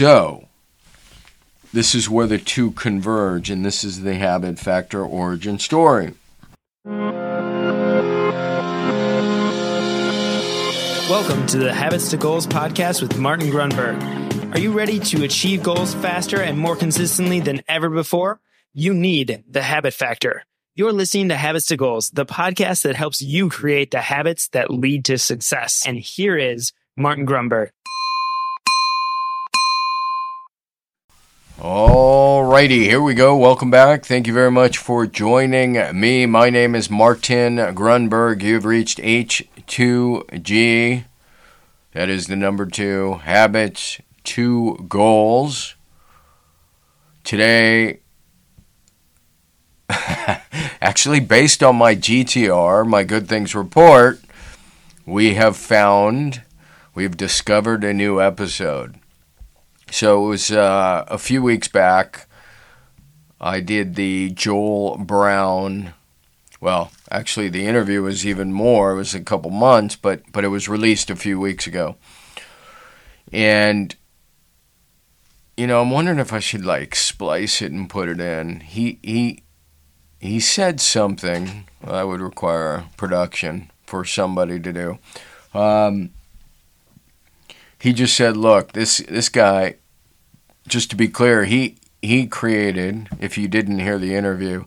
So, this is where the two converge, and this is the habit factor origin story. Welcome to the Habits to Goals podcast with Martin Grunburg. Are you ready to achieve goals faster and more consistently than ever before? You need the habit factor. You're listening to Habits to Goals, the podcast that helps you create the habits that lead to success. And here is Martin Grunburg. Alrighty, here we go. Welcome back. Thank you very much for joining me. My name is Martin Grunburg. You've reached H2G. That is the number two. Habits, two goals. Today, actually, based on my GTR, my Good Things Report, we have found, we've discovered a new episode. So it was uh, a few weeks back. I did the Joel Brown. Well, actually, the interview was even more. It was a couple months, but but it was released a few weeks ago. And you know, I'm wondering if I should like splice it and put it in. He he he said something that would require production for somebody to do. Um, he just said, "Look, this this guy just to be clear, he he created. If you didn't hear the interview,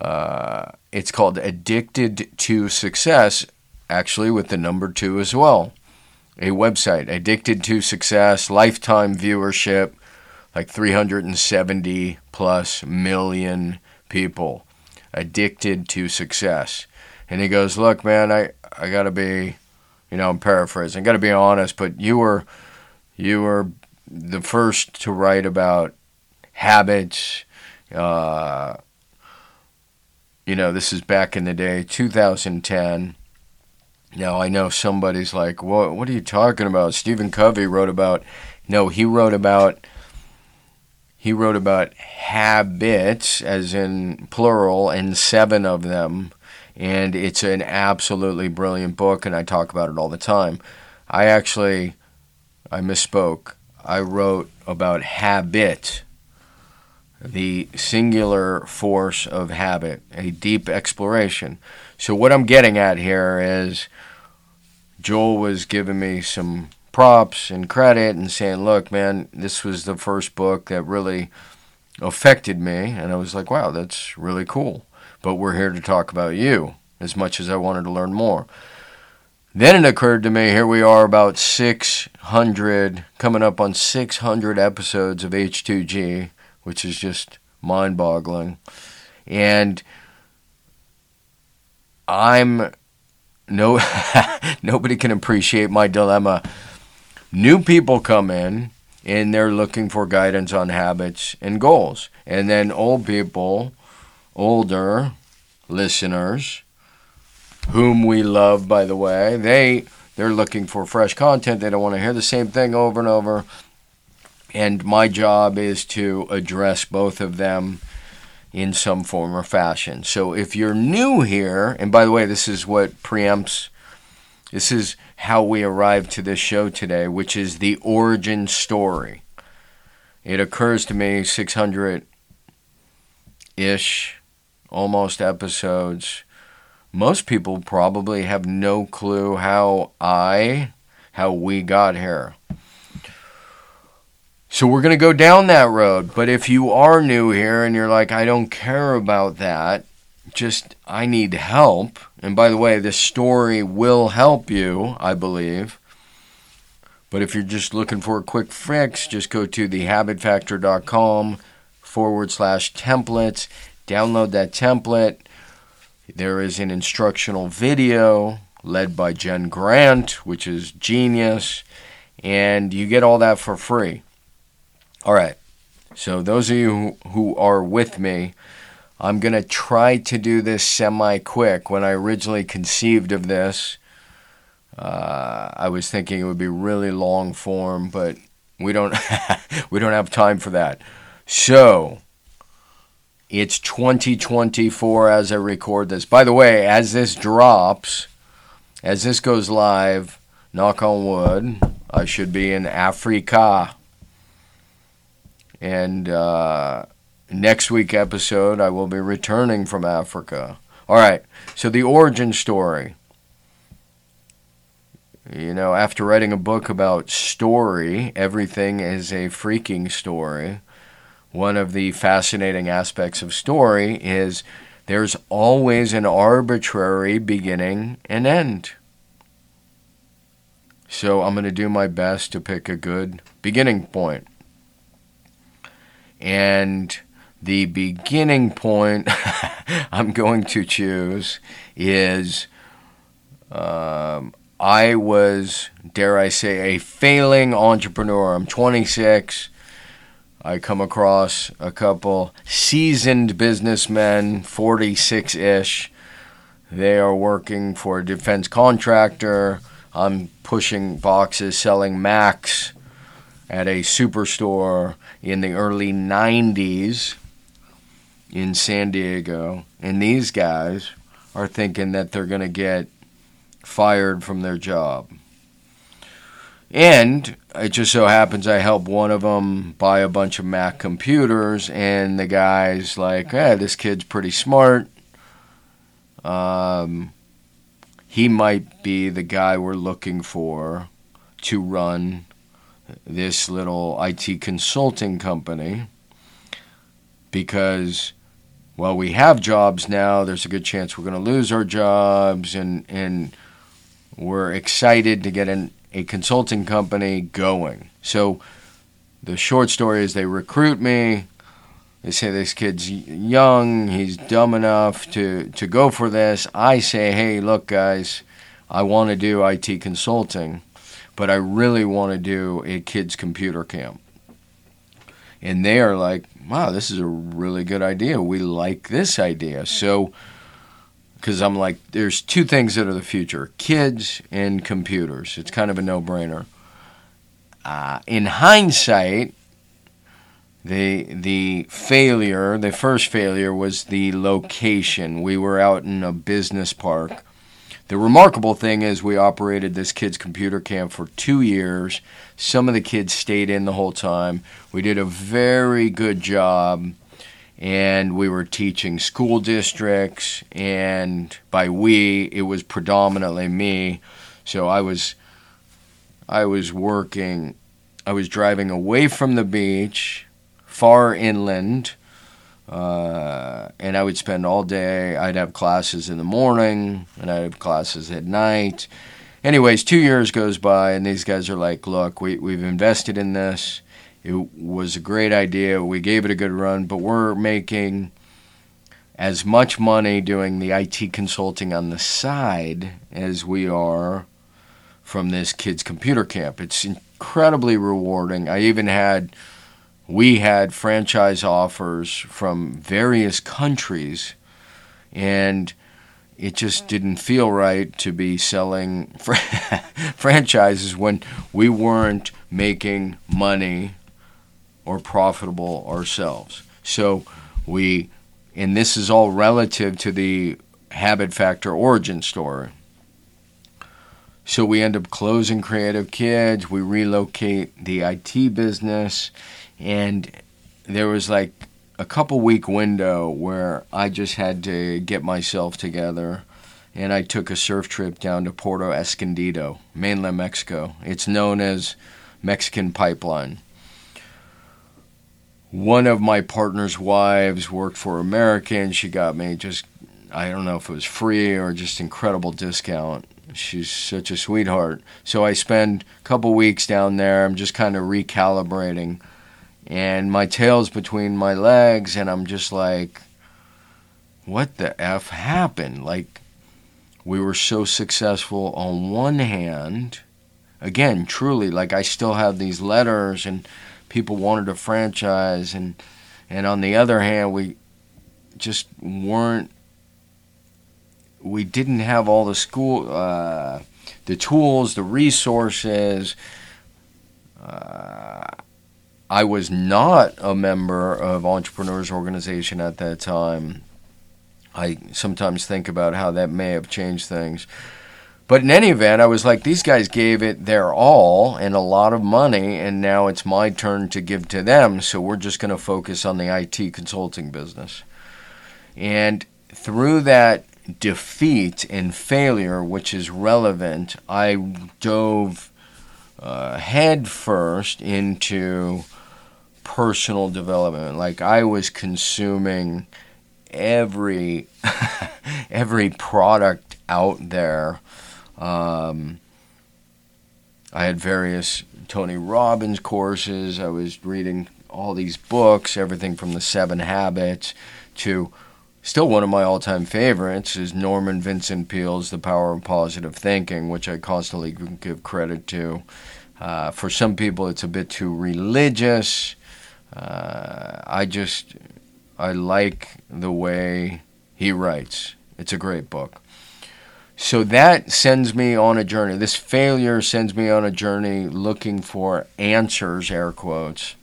uh, it's called "Addicted to Success." Actually, with the number two as well. A website, Addicted to Success, lifetime viewership, like 370 plus million people addicted to success. And he goes, "Look, man, I I got to be, you know, I'm paraphrasing. Got to be honest, but you were you were the first to write about habits. Uh, you know, this is back in the day, 2010. Now I know somebody's like, "What? What are you talking about?" Stephen Covey wrote about. No, he wrote about. He wrote about habits, as in plural, and seven of them, and it's an absolutely brilliant book, and I talk about it all the time. I actually, I misspoke. I wrote about habit, the singular force of habit, a deep exploration. So, what I'm getting at here is Joel was giving me some props and credit and saying, look, man, this was the first book that really affected me. And I was like, wow, that's really cool. But we're here to talk about you as much as I wanted to learn more. Then it occurred to me here we are about 600, coming up on 600 episodes of H2G, which is just mind boggling. And I'm no nobody can appreciate my dilemma. New people come in and they're looking for guidance on habits and goals. And then old people, older listeners, whom we love, by the way. They they're looking for fresh content. They don't want to hear the same thing over and over. And my job is to address both of them in some form or fashion. So if you're new here, and by the way, this is what preempts this is how we arrived to this show today, which is the origin story. It occurs to me 600 ish, almost episodes most people probably have no clue how I, how we got here. So we're going to go down that road. But if you are new here and you're like, I don't care about that, just I need help. And by the way, this story will help you, I believe. But if you're just looking for a quick fix, just go to thehabitfactor.com forward slash templates, download that template there is an instructional video led by Jen Grant, which is genius, and you get all that for free. All right. So, those of you who are with me, I'm going to try to do this semi quick. When I originally conceived of this, uh, I was thinking it would be really long form, but we don't we don't have time for that. So, it's 2024 as I record this. By the way, as this drops, as this goes live, knock on wood, I should be in Africa. And uh, next week episode, I will be returning from Africa. All right, so the origin story. You know, after writing a book about story, everything is a freaking story. One of the fascinating aspects of story is there's always an arbitrary beginning and end. So I'm going to do my best to pick a good beginning point. And the beginning point I'm going to choose is um, I was, dare I say, a failing entrepreneur. I'm 26. I come across a couple seasoned businessmen, 46 ish. They are working for a defense contractor. I'm pushing boxes, selling Macs at a superstore in the early 90s in San Diego. And these guys are thinking that they're going to get fired from their job. And it just so happens I help one of them buy a bunch of Mac computers, and the guy's like, "Hey, this kid's pretty smart. Um, he might be the guy we're looking for to run this little IT consulting company because." Well, we have jobs now. There's a good chance we're going to lose our jobs, and and we're excited to get an, a consulting company going. So the short story is they recruit me. They say this kid's young, he's dumb enough to, to go for this. I say, hey, look, guys, I want to do IT consulting, but I really want to do a kids' computer camp. And they are like, wow, this is a really good idea. We like this idea. So because I'm like, there's two things that are the future kids and computers. It's kind of a no brainer. Uh, in hindsight, the the failure, the first failure was the location. We were out in a business park. The remarkable thing is we operated this kids computer camp for 2 years. Some of the kids stayed in the whole time. We did a very good job and we were teaching school districts and by we it was predominantly me. So i was i was working i was driving away from the beach far inland uh, and i would spend all day i'd have classes in the morning and i'd have classes at night. Anyways two years goes by and these guys are like look we, we've invested in this it was a great idea. We gave it a good run, but we're making as much money doing the IT consulting on the side as we are from this kids' computer camp. It's incredibly rewarding. I even had, we had franchise offers from various countries, and it just didn't feel right to be selling fr- franchises when we weren't making money or profitable ourselves. So we, and this is all relative to the habit factor origin story. So we end up closing Creative Kids, we relocate the IT business, and there was like a couple week window where I just had to get myself together and I took a surf trip down to Puerto Escondido, mainland Mexico. It's known as Mexican Pipeline one of my partner's wives worked for American. She got me just, I don't know if it was free or just incredible discount. She's such a sweetheart. So I spend a couple weeks down there. I'm just kind of recalibrating. And my tail's between my legs, and I'm just like, what the F happened? Like, we were so successful on one hand. Again, truly, like, I still have these letters and people wanted a franchise, and and on the other hand, we just weren't. We didn't have all the school, uh, the tools, the resources. Uh, I was not a member of Entrepreneurs Organization at that time. I sometimes think about how that may have changed things. But in any event, I was like, these guys gave it their all and a lot of money, and now it's my turn to give to them. So we're just going to focus on the IT consulting business. And through that defeat and failure, which is relevant, I dove uh, head first into personal development. Like I was consuming every every product out there. Um, I had various Tony Robbins courses. I was reading all these books, everything from the Seven Habits to still one of my all-time favorites is Norman Vincent Peale's The Power of Positive Thinking, which I constantly give credit to. Uh, for some people, it's a bit too religious. Uh, I just I like the way he writes. It's a great book. So that sends me on a journey. This failure sends me on a journey looking for answers, air quotes.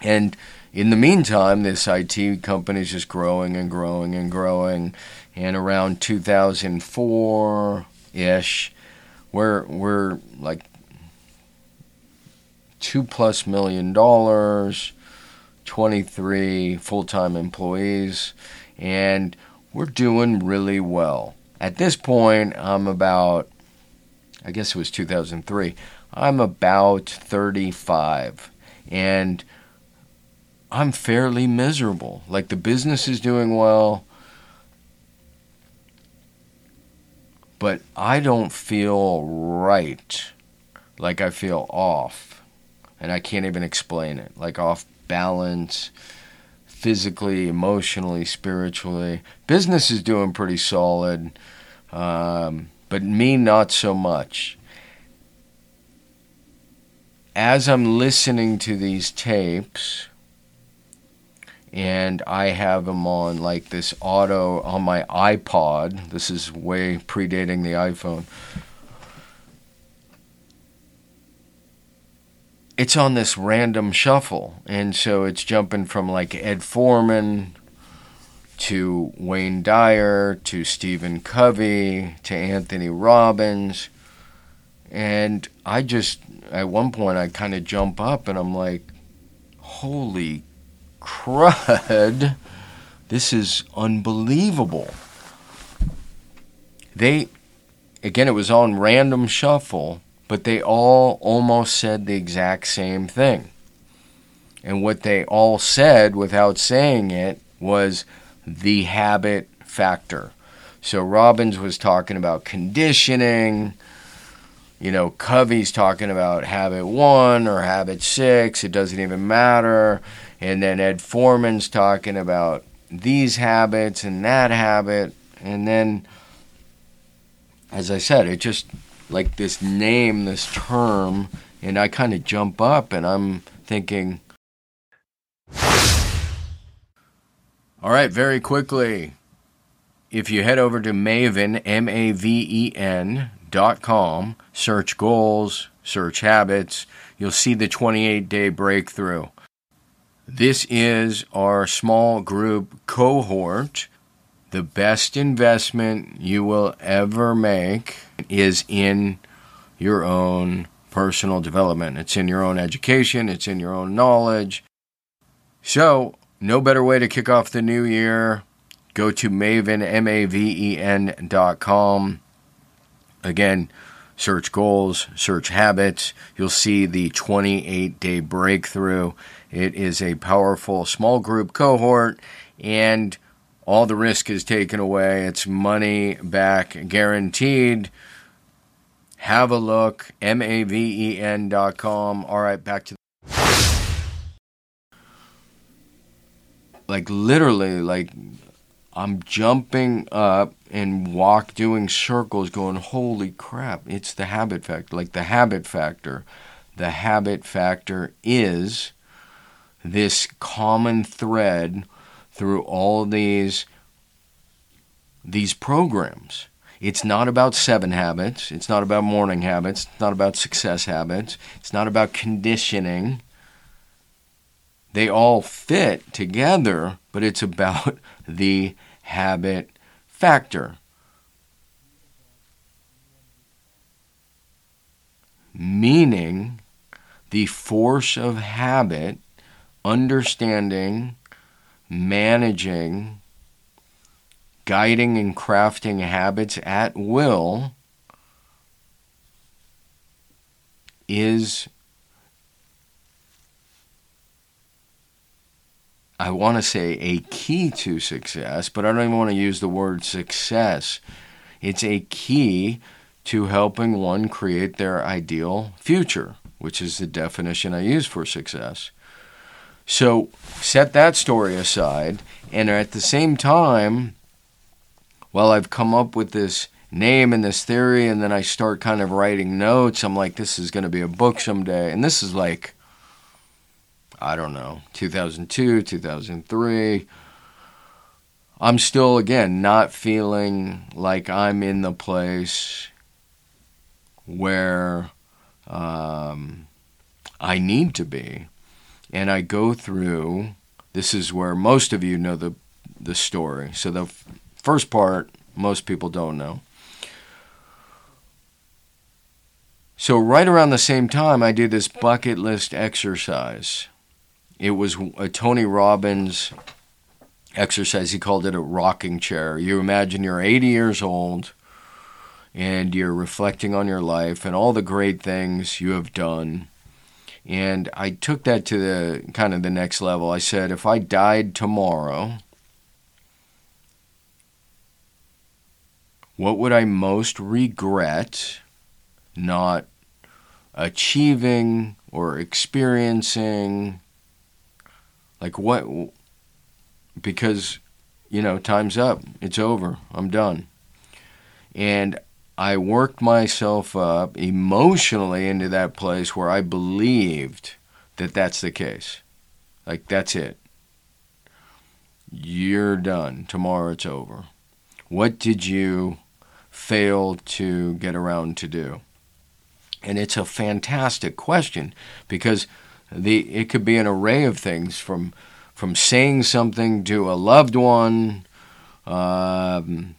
And in the meantime, this IT company is just growing and growing and growing. And around 2004 ish, we're, we're like two plus million dollars, 23 full time employees, and we're doing really well. At this point, I'm about, I guess it was 2003, I'm about 35. And I'm fairly miserable. Like the business is doing well, but I don't feel right. Like I feel off. And I can't even explain it. Like off balance physically, emotionally, spiritually. Business is doing pretty solid, um, but me not so much. As I'm listening to these tapes, and I have them on like this auto on my iPod. This is way predating the iPhone. It's on this random shuffle. And so it's jumping from like Ed Foreman to Wayne Dyer to Stephen Covey to Anthony Robbins. And I just, at one point, I kind of jump up and I'm like, holy crud, this is unbelievable. They, again, it was on random shuffle but they all almost said the exact same thing. And what they all said without saying it was the habit factor. So Robbins was talking about conditioning. You know, Covey's talking about habit one or habit six. It doesn't even matter. And then Ed Foreman's talking about these habits and that habit. And then, as I said, it just like this name, this term, and I kind of jump up and I'm thinking, all right, very quickly. If you head over to Maven, M A V E N dot com, search goals, search habits, you'll see the 28 day breakthrough. This is our small group cohort the best investment you will ever make is in your own personal development. It's in your own education, it's in your own knowledge. So, no better way to kick off the new year. Go to Maven, M A V E N dot com. Again, search goals, search habits. You'll see the 28 day breakthrough. It is a powerful small group cohort and all the risk is taken away. It's money back guaranteed. Have a look. M A V E N dot com. All right, back to like literally like I'm jumping up and walk doing circles going holy crap it's the habit factor like the habit factor the habit factor is this common thread through all these these programs. It's not about seven habits. It's not about morning habits. It's not about success habits. It's not about conditioning. They all fit together, but it's about the habit factor. meaning the force of habit, understanding, managing, guiding, and crafting habits at will is I want to say a key to success, but I don't even want to use the word success. It's a key to helping one create their ideal future, which is the definition I use for success. So set that story aside, and at the same time, while I've come up with this name and this theory, and then I start kind of writing notes. I'm like, this is going to be a book someday. And this is like, I don't know, 2002, 2003. I'm still, again, not feeling like I'm in the place where um, I need to be. And I go through, this is where most of you know the, the story. So the f- first part, most people don't know. So, right around the same time, I did this bucket list exercise. It was a Tony Robbins exercise. He called it a rocking chair. You imagine you're 80 years old and you're reflecting on your life and all the great things you have done. And I took that to the kind of the next level. I said, if I died tomorrow, what would I most regret not achieving or experiencing? Like what because you know time's up. It's over. I'm done. And i worked myself up emotionally into that place where i believed that that's the case. Like that's it. You're done. Tomorrow it's over. What did you fail to get around to do? And it's a fantastic question because the it could be an array of things from from saying something to a loved one um,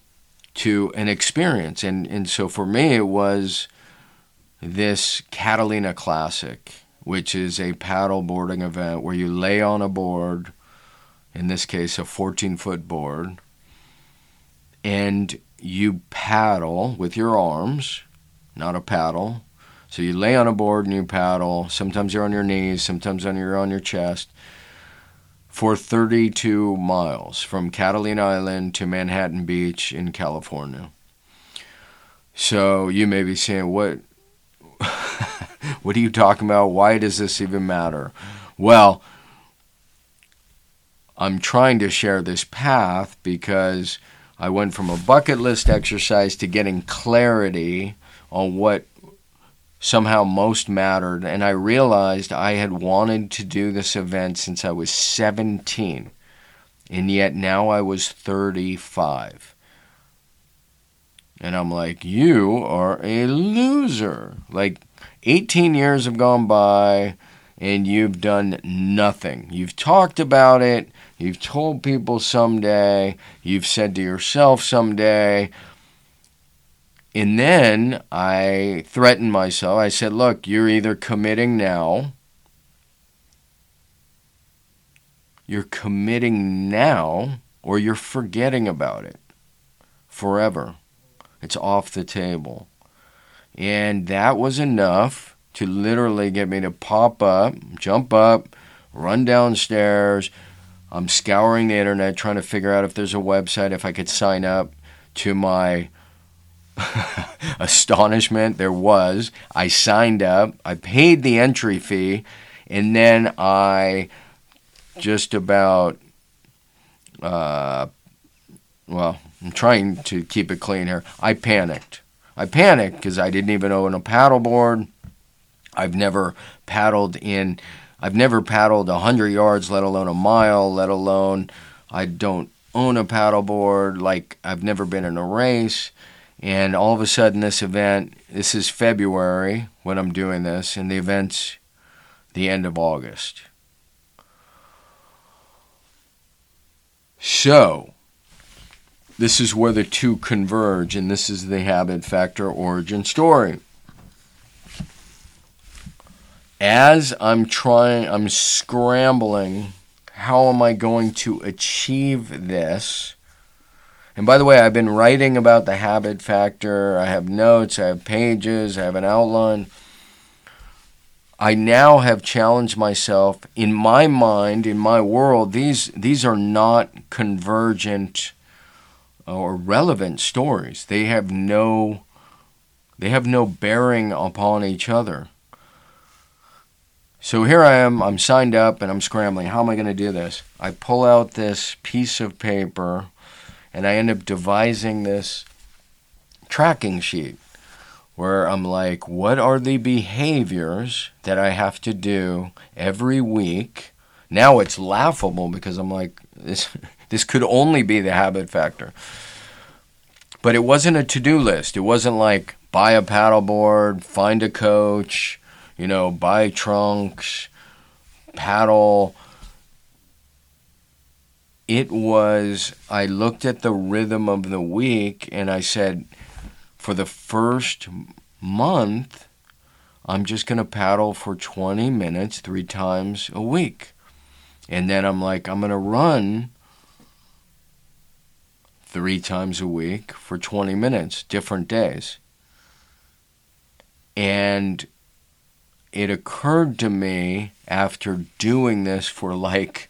to an experience. And, and so for me, it was this Catalina Classic, which is a paddle boarding event where you lay on a board, in this case, a 14 foot board, and you paddle with your arms, not a paddle, so you lay on a board and you paddle. Sometimes you're on your knees, sometimes you're on your chest for 32 miles from Catalina Island to Manhattan Beach in California. So you may be saying, what? what are you talking about? Why does this even matter? Well, I'm trying to share this path because I went from a bucket list exercise to getting clarity on what somehow most mattered. And I realized I had wanted to do this event since I was 17. And yet now I was 35. And I'm like, you are a loser. Like, 18 years have gone by and you've done nothing. You've talked about it. You've told people someday. You've said to yourself someday. And then I threatened myself. I said, look, you're either committing now, you're committing now, or you're forgetting about it forever. It's off the table. And that was enough to literally get me to pop up, jump up, run downstairs. I'm scouring the internet trying to figure out if there's a website, if I could sign up to my astonishment there was. I signed up, I paid the entry fee, and then I just about, uh, well, I'm trying to keep it clean here. I panicked. I panicked because I didn't even own a paddleboard. I've never paddled in, I've never paddled 100 yards, let alone a mile, let alone I don't own a paddleboard. Like, I've never been in a race. And all of a sudden, this event, this is February when I'm doing this, and the event's the end of August. So, this is where the two converge, and this is the habit factor origin story. as I'm trying, I'm scrambling. How am I going to achieve this? And by the way, I've been writing about the habit factor. I have notes, I have pages, I have an outline. I now have challenged myself in my mind, in my world, these these are not convergent uh, or relevant stories. They have no they have no bearing upon each other. So here I am, I'm signed up and I'm scrambling. How am I going to do this? I pull out this piece of paper and I end up devising this tracking sheet where I'm like, what are the behaviors that I have to do every week? Now it's laughable because I'm like, this this could only be the habit factor. But it wasn't a to-do list. It wasn't like buy a paddleboard, find a coach, you know, buy trunks, paddle. It was I looked at the rhythm of the week and I said, for the first month, I'm just going to paddle for 20 minutes three times a week. And then I'm like, I'm going to run three times a week for 20 minutes, different days. And it occurred to me after doing this for like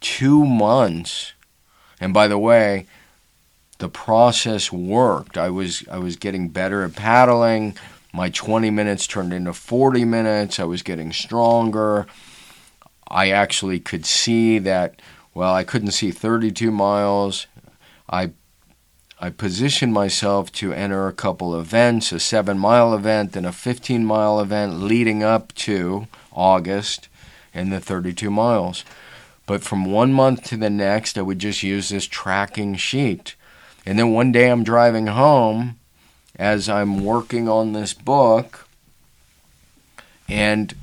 two months. And by the way, the process worked. I was I was getting better at paddling. My 20 minutes turned into 40 minutes. I was getting stronger. I actually could see that well, I couldn't see 32 miles. I I positioned myself to enter a couple events, a 7-mile event and a 15-mile event leading up to August and the 32 miles. But from one month to the next, I would just use this tracking sheet and then one day I'm driving home as I'm working on this book, and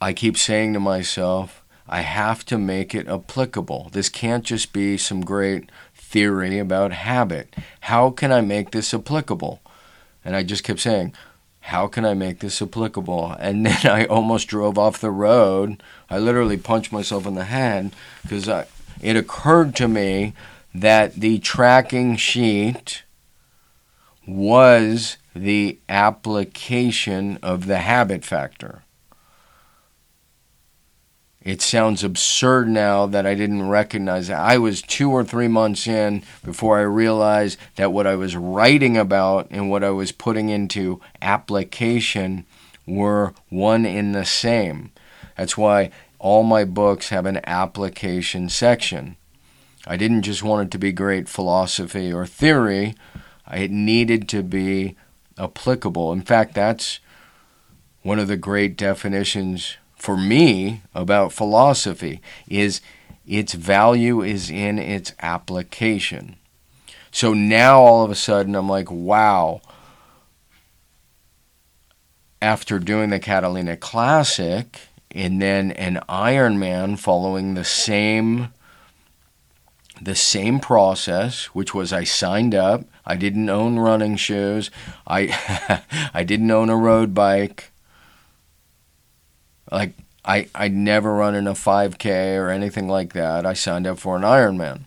I keep saying to myself, I have to make it applicable. This can't just be some great theory about habit. How can I make this applicable? And I just kept saying, How can I make this applicable? And then I almost drove off the road. I literally punched myself in the head because it occurred to me that the tracking sheet was the application of the habit factor. It sounds absurd now that I didn't recognize that. I was two or three months in before I realized that what I was writing about and what I was putting into application were one in the same. That's why all my books have an application section. I didn't just want it to be great philosophy or theory, it needed to be applicable. In fact, that's one of the great definitions for me about philosophy is its value is in its application. So now all of a sudden I'm like, wow. After doing the Catalina Classic and then an Ironman following the same the same process, which was I signed up. I didn't own running shoes. I I didn't own a road bike. Like I I'd never run in a 5K or anything like that. I signed up for an Ironman.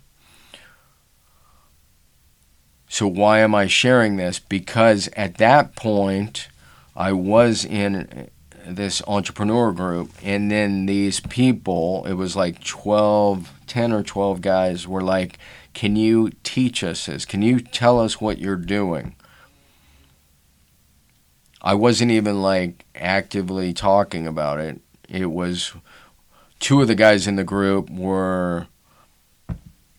So why am I sharing this? Because at that point I was in this entrepreneur group and then these people it was like 12 10 or 12 guys were like can you teach us this? Can you tell us what you're doing? I wasn't even like actively talking about it. It was two of the guys in the group were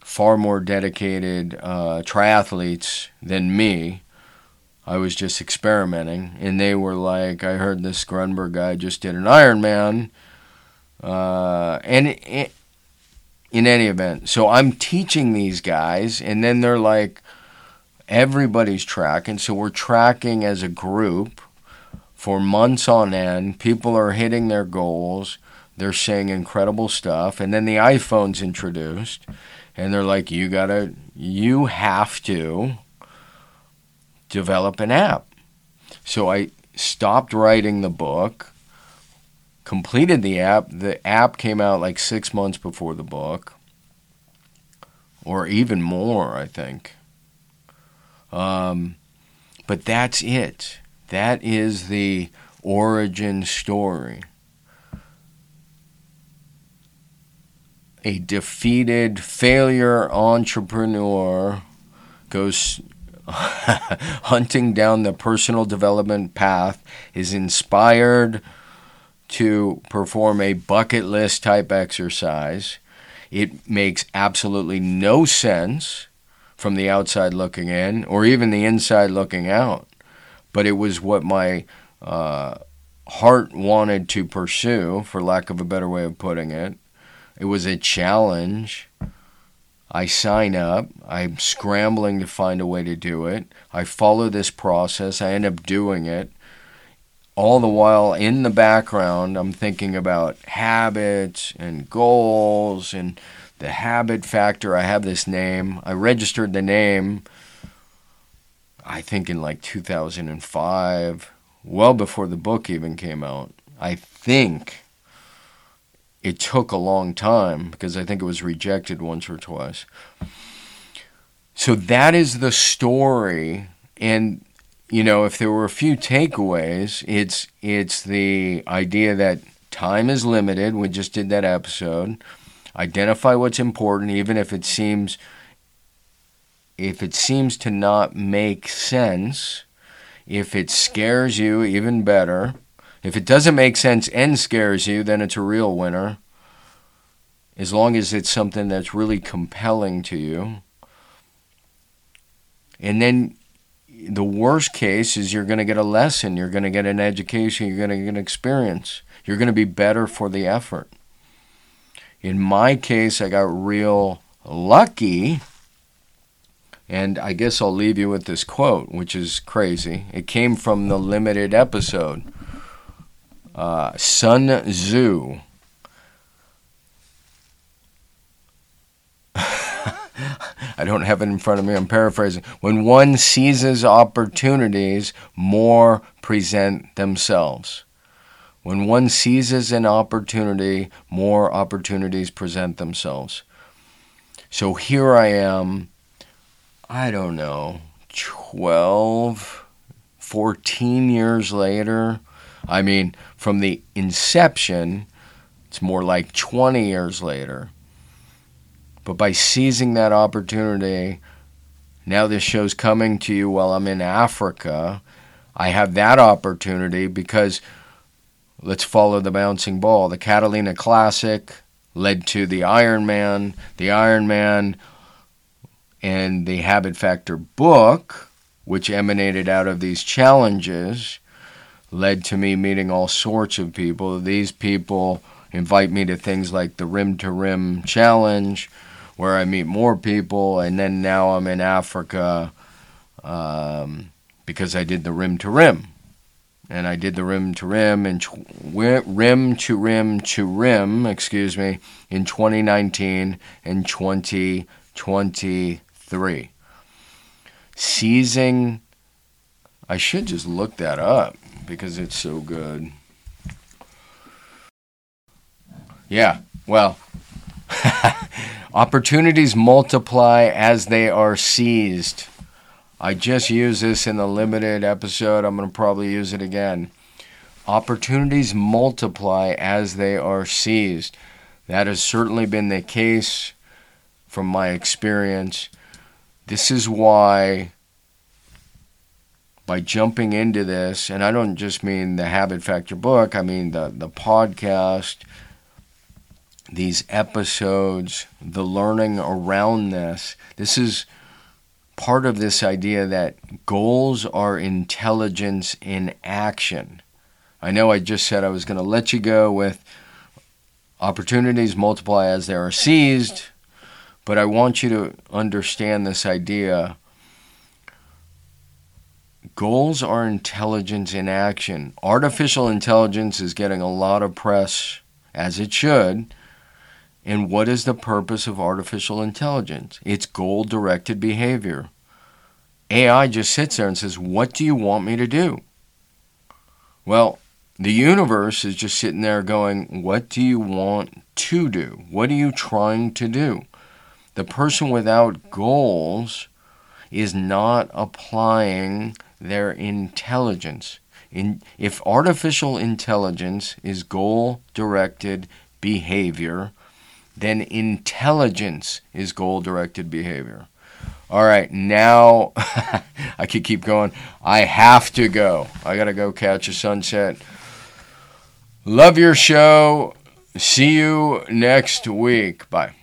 far more dedicated uh, triathletes than me I was just experimenting, and they were like, I heard this Grunburg guy just did an Ironman, uh, and it, in any event, so I'm teaching these guys, and then they're like, everybody's tracking, so we're tracking as a group for months on end. People are hitting their goals. They're saying incredible stuff, and then the iPhone's introduced, and they're like, you gotta, you have to develop an app. So I stopped writing the book, completed the app. The app came out like six months before the book, or even more, I think. Um, but that's it. That is the origin story. A defeated failure entrepreneur goes hunting down the personal development path, is inspired to perform a bucket list type exercise. It makes absolutely no sense from the outside looking in or even the inside looking out. But it was what my uh, heart wanted to pursue, for lack of a better way of putting it. It was a challenge. I sign up. I'm scrambling to find a way to do it. I follow this process. I end up doing it. All the while in the background, I'm thinking about habits and goals and the habit factor. I have this name. I registered the name, I think, in like 2005, well before the book even came out. I think it took a long time because I think it was rejected once or twice. So that is the story. And, you know, if there were a few takeaways, it's it's the idea that time is limited. We just did that episode. Identify what's important, even if it seems if it seems to not make sense. If it scares you, even better. If it doesn't make sense and scares you, then it's a real winner. As long as it's something that's really compelling to you. And then the worst case is you're going to get a lesson, you're going to get an education, you're going to get an experience. You're going to be better for the effort. In my case, I got real lucky. And I guess I'll leave you with this quote, which is crazy. It came from the limited episode. Uh, Sun Tzu. I don't have it in front of me. I'm paraphrasing. When one seizes opportunities, more present themselves. When one seizes an opportunity, more opportunities present themselves. So here I am, I don't know, 12, 14 years later. I mean, from the inception, it's more like 20 years later. But by seizing that opportunity, now this show's coming to you while I'm in Africa. I have that opportunity because let's follow the bouncing ball. The Catalina Classic led to the Ironman. The Ironman and the Habit Factor book, which emanated out of these challenges, led to me meeting all sorts of people. These people invite me to things like the Rim to Rim Challenge, where I meet more people, and then now I'm in Africa um, because I did the Rim to Rim. And I did the rim to rim and rim to rim to rim, excuse me, in 2019 and 2023. Seizing, I should just look that up because it's so good. Yeah, well, opportunities multiply as they are seized. I just used this in the limited episode. I'm going to probably use it again. Opportunities multiply as they are seized. That has certainly been the case from my experience. This is why, by jumping into this, and I don't just mean the Habit Factor book, I mean the, the podcast, these episodes, the learning around this. This is part of this idea that goals are intelligence in action. I know I just said I was going to let you go with opportunities multiply as they are seized, but I want you to understand this idea. Goals are intelligence in action. Artificial intelligence is getting a lot of press, as it should. And what is the purpose of artificial intelligence? It's goal directed behavior. AI just sits there and says, What do you want me to do? Well, The universe is just sitting there going, What do you want to do? What are you trying to do? The person without goals is not applying their intelligence. In, if artificial intelligence is goal directed behavior, then intelligence is goal directed behavior. All right, now I could keep going. I have to go. I got to go catch a sunset. Love your show. See you next week. Bye.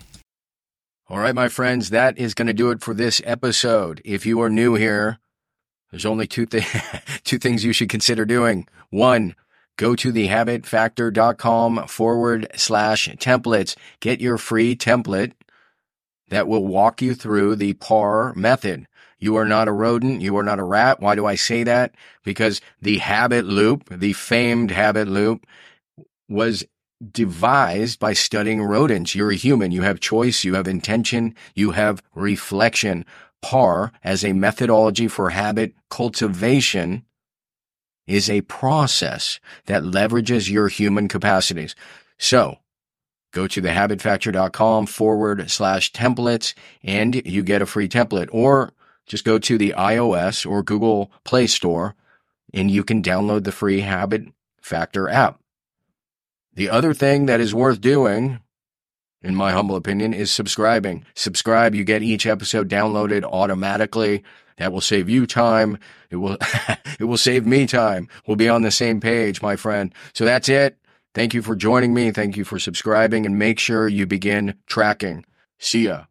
All right, my friends, that is going to do it for this episode. If you are new here, there's only two, th- two things you should consider doing. One, go to thehabitfactor.com forward slash templates. Get your free template that will walk you through the PAR method. You are not a rodent. You are not a rat. Why do I say that? Because the habit loop, the famed habit loop, was devised by studying rodents. You're a human. You have choice. You have intention. You have reflection. PAR as a methodology for habit cultivation is a process that leverages your human capacities. So go to thehabitfactor.com forward slash templates and you get a free template or just go to the iOS or Google Play Store and you can download the free Habit Factor app. The other thing that is worth doing, in my humble opinion, is subscribing. Subscribe, you get each episode downloaded automatically. That will save you time. It will, it will save me time. We'll be on the same page, my friend. So that's it. Thank you for joining me. Thank you for subscribing and make sure you begin tracking. See ya.